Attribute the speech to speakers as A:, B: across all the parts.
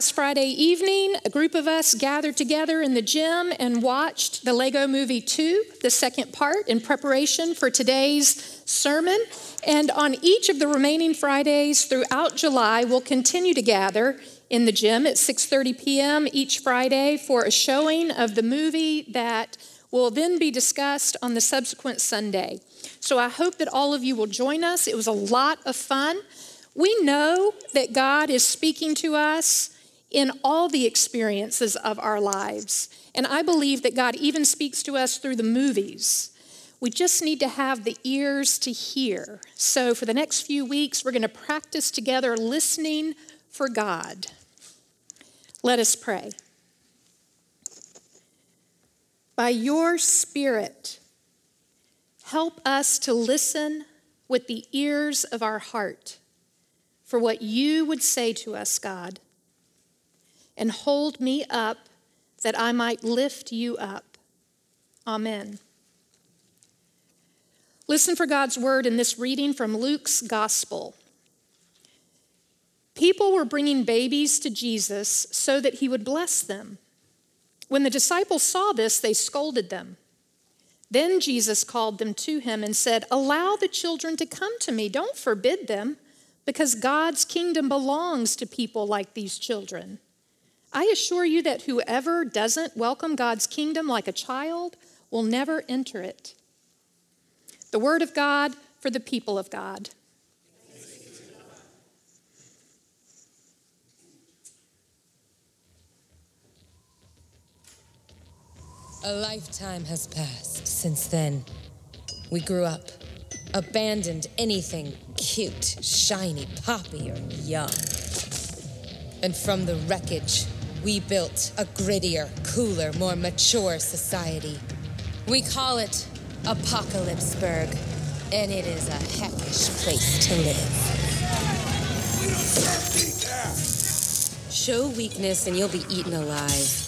A: Last Friday evening, a group of us gathered together in the gym and watched the Lego Movie 2, the second part, in preparation for today's sermon. And on each of the remaining Fridays throughout July, we'll continue to gather in the gym at 6:30 p.m. each Friday for a showing of the movie that will then be discussed on the subsequent Sunday. So I hope that all of you will join us. It was a lot of fun. We know that God is speaking to us in all the experiences of our lives. And I believe that God even speaks to us through the movies. We just need to have the ears to hear. So, for the next few weeks, we're going to practice together listening for God. Let us pray. By your Spirit, help us to listen with the ears of our heart for what you would say to us, God and hold me up that I might lift you up. Amen. Listen for God's word in this reading from Luke's gospel. People were bringing babies to Jesus so that he would bless them. When the disciples saw this, they scolded them. Then Jesus called them to him and said, Allow the children to come to me. Don't forbid them, because God's kingdom belongs to people like these children. I assure you that whoever doesn't welcome God's kingdom like a child will never enter it. The word of God for the people of God.
B: A lifetime has passed since then. We grew up, abandoned anything cute, shiny, poppy, or young. And from the wreckage, we built a grittier, cooler, more mature society. We call it Apocalypseburg, and it is a heckish place to live. Show weakness and you'll be eaten alive.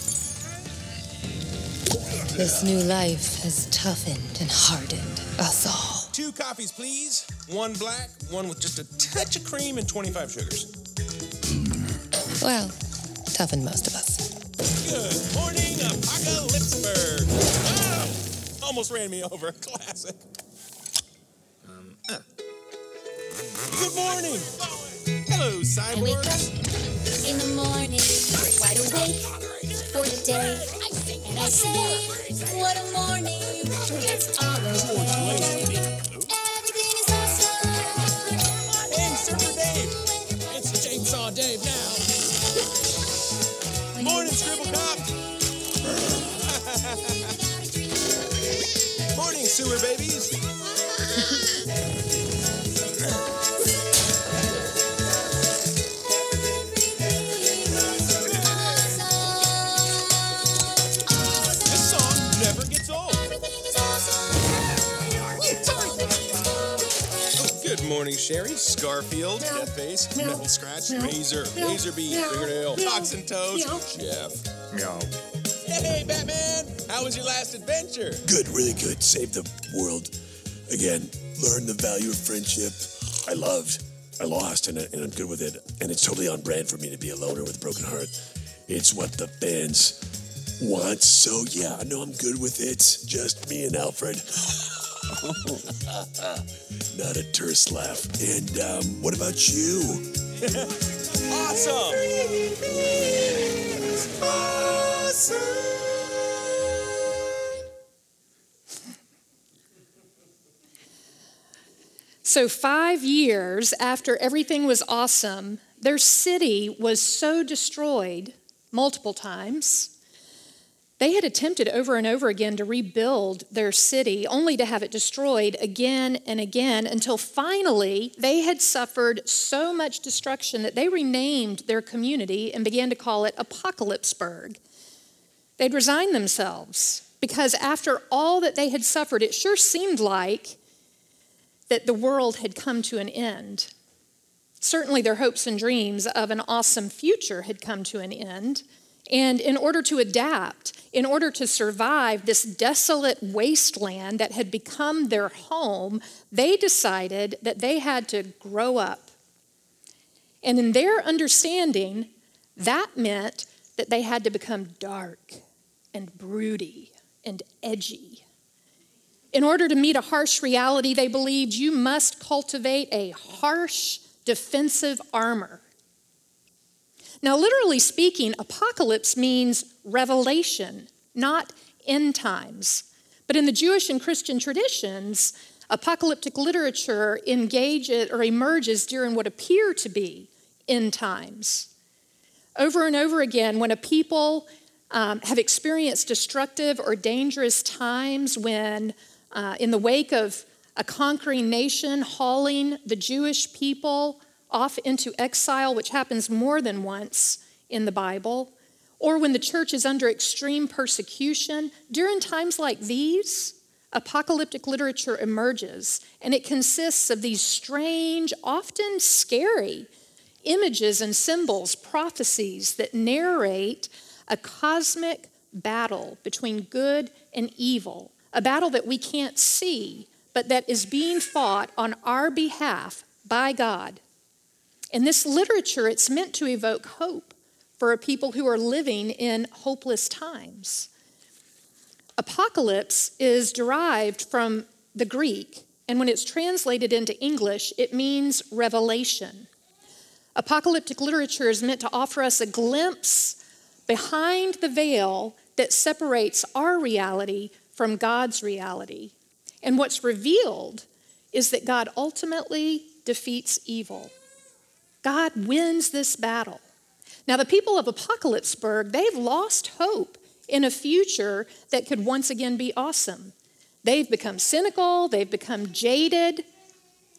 B: This new life has toughened and hardened us all.
C: Two coffees, please. One black, one with just a touch of cream and 25 sugars.
B: Well, toughened most of us.
C: Good morning, Apocalypseburg. Ah, almost ran me over. Classic. Um, uh. Good morning. Hello,
D: I wake up in the morning, wide awake for the day. And I say, what a morning, it's alright. Everything
C: Sewer Babies. This song never gets old. Oh, good morning, Sherry. Scarfield, Deathface, Metal Scratch, Razor, Razorbeak, Fingernail, Fox and Toes, Jeff.
E: Meow.
C: Hey, Batman! How was your last adventure?
E: Good, really good. Saved the world. Again, learned the value of friendship. I loved. I lost, and, I, and I'm good with it. And it's totally on brand for me to be a loner with a broken heart. It's what the fans want. So yeah, I know I'm good with it. Just me and Alfred. Not a terse laugh. And um, what about you?
C: Awesome!
A: So, five years after everything was awesome, their city was so destroyed multiple times. They had attempted over and over again to rebuild their city, only to have it destroyed again and again until finally they had suffered so much destruction that they renamed their community and began to call it Apocalypseburg. They'd resigned themselves because after all that they had suffered, it sure seemed like that the world had come to an end. Certainly, their hopes and dreams of an awesome future had come to an end. And in order to adapt, in order to survive this desolate wasteland that had become their home, they decided that they had to grow up. And in their understanding, That meant that they had to become dark and broody and edgy. In order to meet a harsh reality, they believed you must cultivate a harsh, defensive armor. Now, literally speaking, apocalypse means revelation, not end times. But in the Jewish and Christian traditions, apocalyptic literature engages or emerges during what appear to be end times. Over and over again, when a people um, have experienced destructive or dangerous times, when uh, in the wake of a conquering nation hauling the Jewish people off into exile, which happens more than once in the Bible, or when the church is under extreme persecution, during times like these, apocalyptic literature emerges, and it consists of these strange, often scary images and symbols, prophecies that narrate a cosmic battle between good and evil, a battle that we can't see, but that is being fought on our behalf by God. In this literature, it's meant to evoke hope for a people who are living in hopeless times. Apocalypse is derived from the Greek, and when it's translated into English, it means revelation. Apocalyptic literature is meant to offer us a glimpse behind the veil that separates our reality from God's reality. And what's revealed is that God ultimately defeats evil. God wins this battle. Now, the people of Apocalypseburg, they've lost hope in a future that could once again be awesome. They've become cynical, they've become jaded.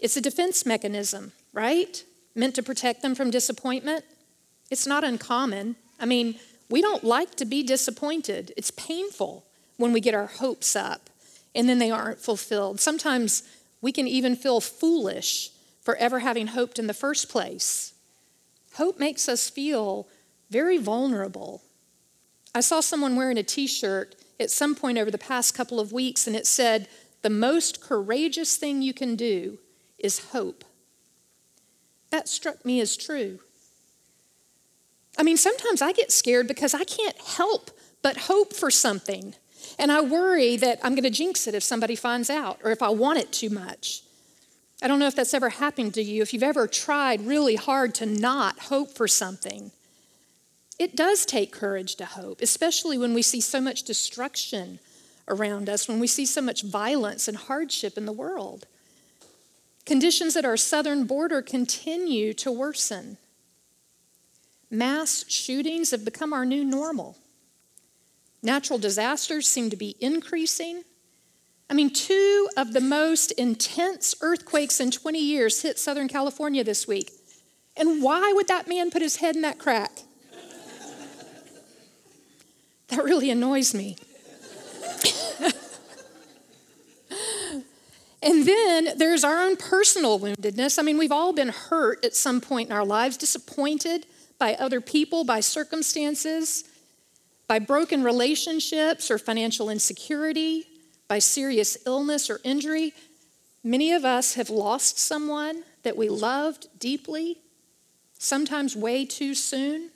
A: It's a defense mechanism, right? Meant to protect them from disappointment. It's not uncommon. I mean, we don't like to be disappointed. It's painful when we get our hopes up and then they aren't fulfilled. Sometimes we can even feel foolish for ever having hoped in the first place. Hope makes us feel very vulnerable. I saw someone wearing a t shirt at some point over the past couple of weeks, and it said, The most courageous thing you can do is hope. That struck me as true. I mean, sometimes I get scared because I can't help but hope for something. And I worry that I'm going to jinx it if somebody finds out or if I want it too much. I don't know if that's ever happened to you, if you've ever tried really hard to not hope for something. It does take courage to hope, especially when we see so much destruction around us, when we see so much violence and hardship in the world. Conditions at our southern border continue to worsen. Mass shootings have become our new normal. Natural disasters seem to be increasing. I mean, two of the most intense earthquakes in 20 years hit Southern California this week. And why would that man put his head in that crack? that really annoys me. and then there's our own personal woundedness. I mean, we've all been hurt at some point in our lives, disappointed by other people, by circumstances by broken relationships or financial insecurity, by serious illness or injury. Many of us have lost someone that we loved deeply, sometimes way too soon.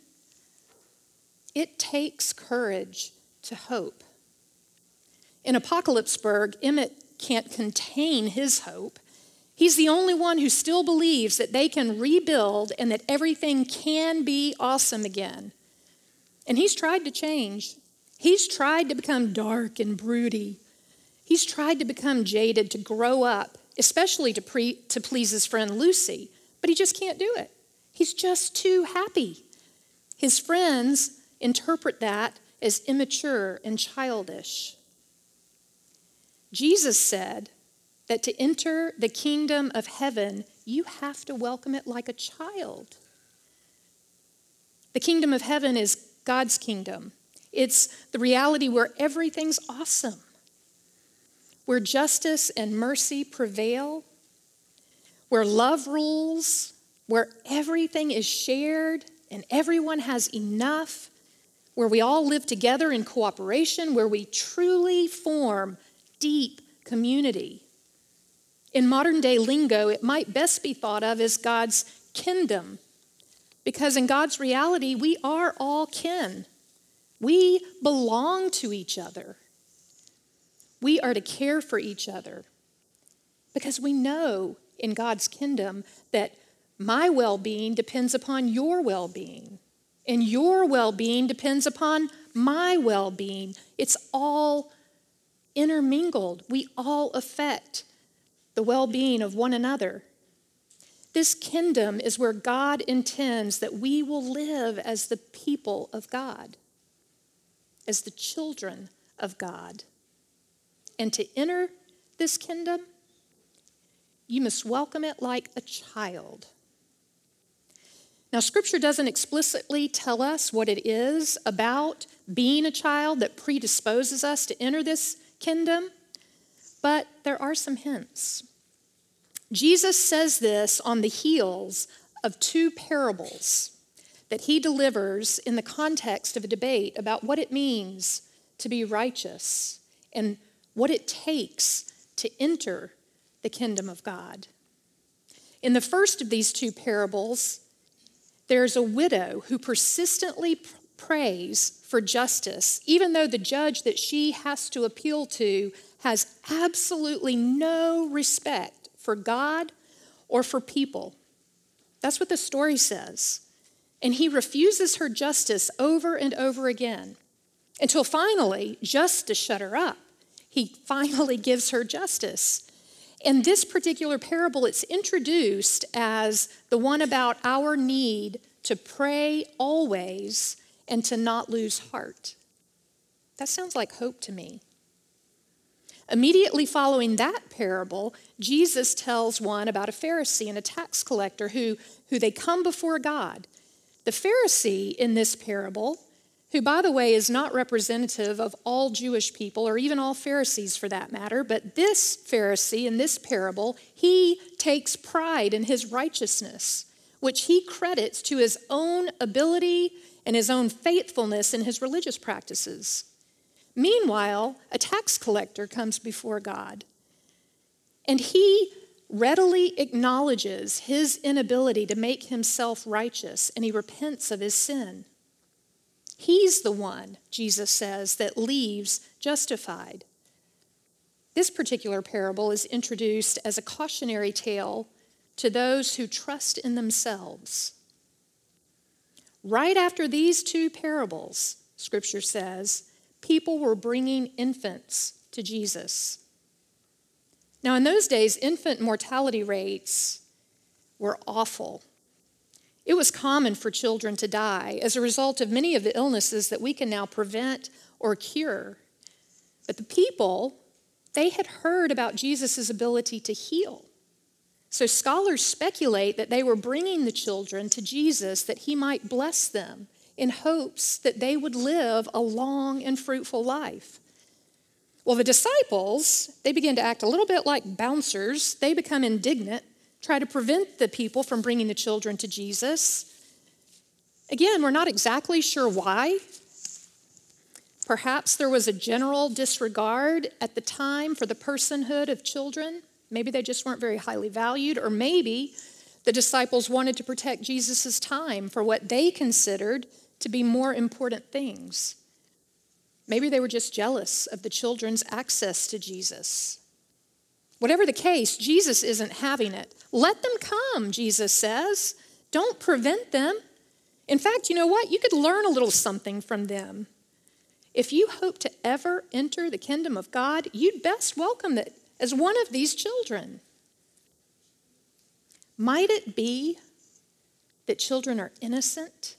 A: It takes courage to hope. In Apocalypseburg, Emmet can't contain his hope. He's the only one who still believes that they can rebuild and that everything can be awesome again. And he's tried to change. He's tried to become dark and broody. He's tried to become jaded, to grow up, especially to, pre- to please his friend Lucy, but he just can't do it. He's just too happy. His friends interpret that as immature and childish. Jesus said that to enter the kingdom of heaven, you have to welcome it like a child. The kingdom of heaven is God's kingdom. It's the reality where everything's awesome, where justice and mercy prevail, where love rules, where everything is shared and everyone has enough, where we all live together in cooperation, where we truly form deep community. In modern day lingo, it might best be thought of as God's kin-dom because in God's reality, we are all kin. We belong to each other. We are to care for each other because we know in God's kingdom that my well being depends upon your well being, and your well being depends upon my well being. It's all intermingled. We all affect the well being of one another. This kingdom is where God intends that we will live as the people of God, as the children of God. And to enter this kingdom, you must welcome it like a child. Now, Scripture doesn't explicitly tell us what it is about being a child that predisposes us to enter this kingdom, but there are some hints. Jesus says this on the heels of two parables that he delivers in the context of a debate about what it means to be righteous and what it takes to enter the kingdom of God. In the first of these two parables, there's a widow who persistently prays for justice, even though the judge that she has to appeal to has absolutely no respect for God or for people. That's what the story says. And he refuses her justice over and over again until finally, just to shut her up, he finally gives her justice. In this particular parable, it's introduced as the one about our need to pray always and to not lose heart. That sounds like hope to me. Immediately following that parable, Jesus tells one about a Pharisee and a tax collector who, who they come before God. The Pharisee in this parable, who, by the way, is not representative of all Jewish people or even all Pharisees for that matter, but this Pharisee in this parable, he takes pride in his righteousness, which he credits to his own ability and his own faithfulness in his religious practices. Meanwhile, a tax collector comes before God, and he readily acknowledges his inability to make himself righteous, and he repents of his sin. He's the one, Jesus says, that leaves justified. This particular parable is introduced as a cautionary tale to those who trust in themselves. Right after these two parables, Scripture says, people were bringing infants to Jesus. Now, in those days, infant mortality rates were awful. It was common for children to die as a result of many of the illnesses that we can now prevent or cure. But the people, they had heard about Jesus' ability to heal. So scholars speculate that they were bringing the children to Jesus that he might bless them in hopes that they would live a long and fruitful life. Well, the disciples, they begin to act a little bit like bouncers. They become indignant, try to prevent the people from bringing the children to Jesus. Again, we're not exactly sure why. Perhaps there was a general disregard at the time for the personhood of children. Maybe they just weren't very highly valued, or maybe the disciples wanted to protect Jesus' time for what they considered to be more important things. Maybe they were just jealous of the children's access to Jesus. Whatever the case, Jesus isn't having it. Let them come, Jesus says. Don't prevent them. In fact, you know what? You could learn a little something from them. If you hope to ever enter the kingdom of God, you'd best welcome it as one of these children. Might it be that children are innocent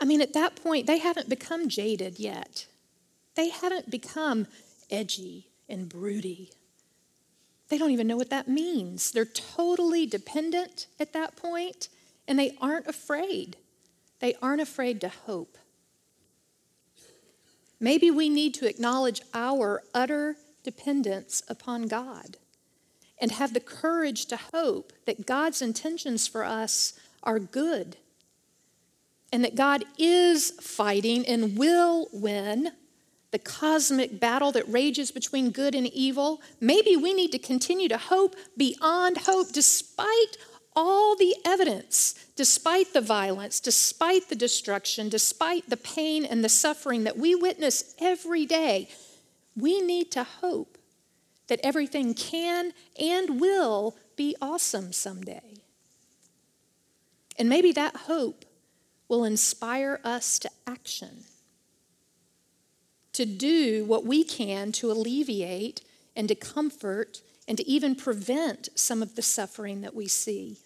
A: I mean, at that point, they haven't become jaded yet. They haven't become edgy and broody. They don't even know what that means. They're totally dependent at that point, and they aren't afraid. They aren't afraid to hope. Maybe we need to acknowledge our utter dependence upon God and have the courage to hope that God's intentions for us are good and that God is fighting and will win the cosmic battle that rages between good and evil, maybe we need to continue to hope beyond hope despite all the evidence, despite the violence, despite the destruction, despite the pain and the suffering that we witness every day, we need to hope that everything can and will be awesome someday. And maybe that hope will inspire us to action, to do what we can to alleviate and to comfort and to even prevent some of the suffering that we see.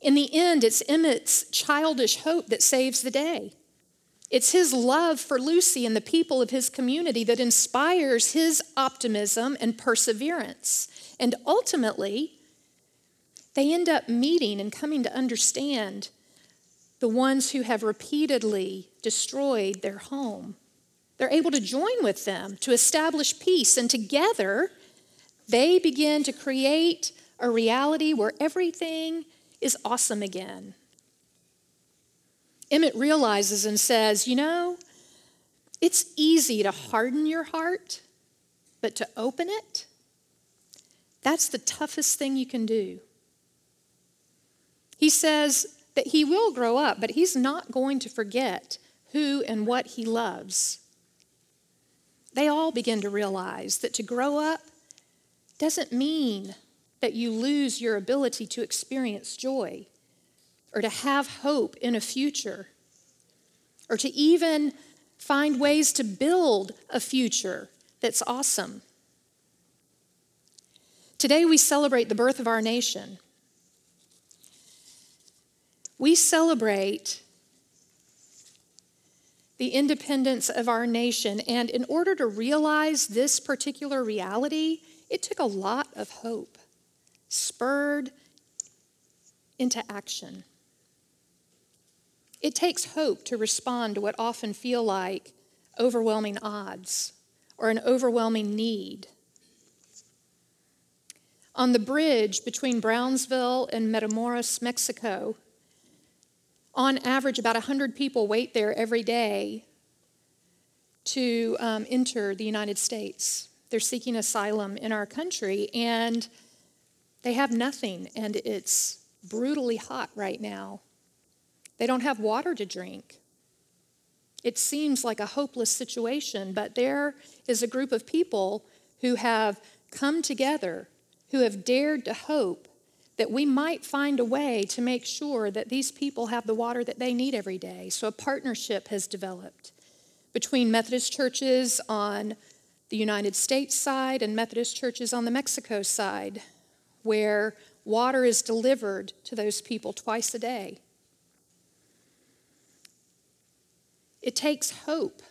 A: In the end, it's Emmet's childish hope that saves the day. It's his love for Lucy and the people of his community that inspires his optimism and perseverance. And ultimately, they end up meeting and coming to understand the ones who have repeatedly destroyed their home. They're able to join with them to establish peace, and together they begin to create a reality where everything is awesome again. Emmet realizes and says, You know, it's easy to harden your heart, but to open it, that's the toughest thing you can do. He says that he will grow up, but he's not going to forget who and what he loves. They all begin to realize that to grow up doesn't mean that you lose your ability to experience joy or to have hope in a future or to even find ways to build a future that's awesome. Today we celebrate the birth of our nation we celebrate the independence of our nation. And in order to realize this particular reality, it took a lot of hope, spurred into action. It takes hope to respond to what often feel like overwhelming odds or an overwhelming need. On the bridge between Brownsville and Matamoros, Mexico, on average, about 100 people wait there every day to um, enter the United States. They're seeking asylum in our country, and they have nothing, and it's brutally hot right now. They don't have water to drink. It seems like a hopeless situation, but there is a group of people who have come together, who have dared to hope that we might find a way to make sure that these people have the water that they need every day. So a partnership has developed between Methodist churches on the United States side and Methodist churches on the Mexico side, where water is delivered to those people twice a day. It takes hope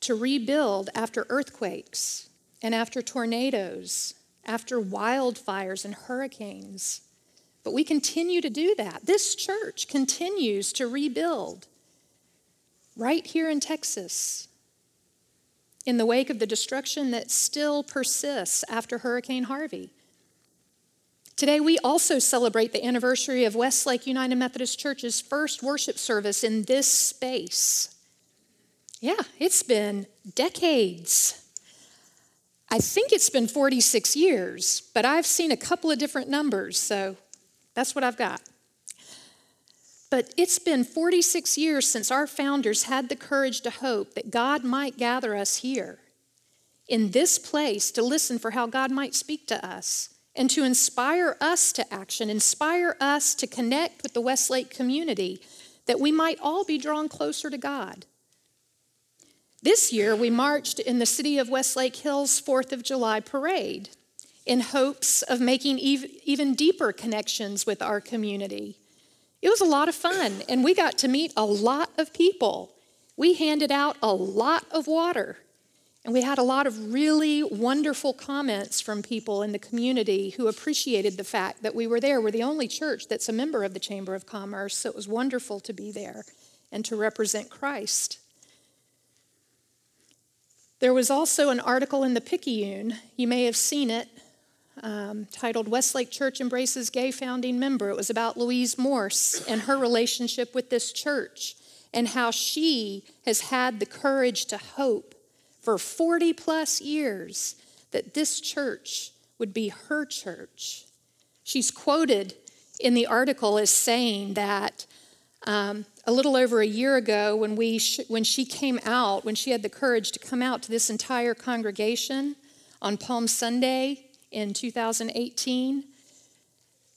A: to rebuild after earthquakes and after tornadoes after wildfires and hurricanes. But we continue to do that. This church continues to rebuild right here in Texas in the wake of the destruction that still persists after Hurricane Harvey. Today, we also celebrate the anniversary of Westlake United Methodist Church's first worship service in this space. Yeah, it's been decades I think it's been 46 years, but I've seen a couple of different numbers, so that's what I've got. But it's been 46 years since our founders had the courage to hope that God might gather us here in this place to listen for how God might speak to us and to inspire us to action, inspire us to connect with the Westlake community, that we might all be drawn closer to God. This year, we marched in the city of Westlake Hills 4th of July parade in hopes of making even deeper connections with our community. It was a lot of fun, and we got to meet a lot of people. We handed out a lot of water, and we had a lot of really wonderful comments from people in the community who appreciated the fact that we were there. We're the only church that's a member of the Chamber of Commerce, so it was wonderful to be there and to represent Christ. There was also an article in the Picayune, you may have seen it, um, titled Westlake Church Embraces Gay Founding Member. It was about Louise Morse and her relationship with this church and how she has had the courage to hope for 40 plus years that this church would be her church. She's quoted in the article as saying that um, a little over a year ago, when, we sh- when she came out, when she had the courage to come out to this entire congregation on Palm Sunday in 2018,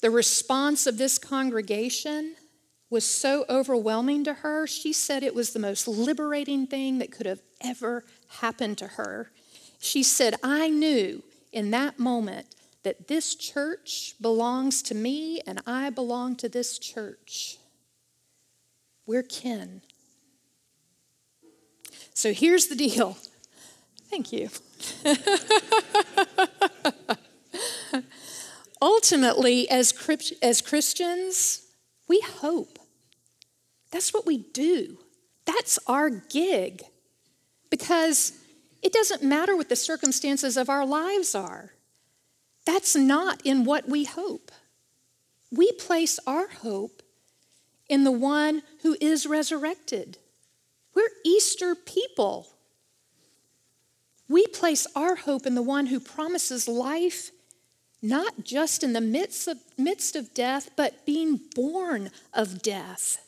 A: the response of this congregation was so overwhelming to her, she said it was the most liberating thing that could have ever happened to her. She said, I knew in that moment that this church belongs to me and I belong to this church. We're kin. So here's the deal. Thank you. Ultimately, as, as Christians, we hope. That's what we do. That's our gig. Because it doesn't matter what the circumstances of our lives are. That's not in what we hope. We place our hope in the one who is resurrected. We're Easter people. We place our hope in the one who promises life not just in the midst of, midst of death, but being born of death.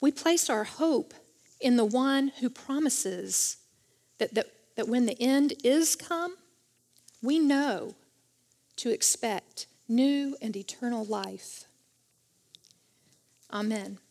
A: We place our hope in the one who promises that, that, that when the end is come, we know to expect new and eternal life. Amen.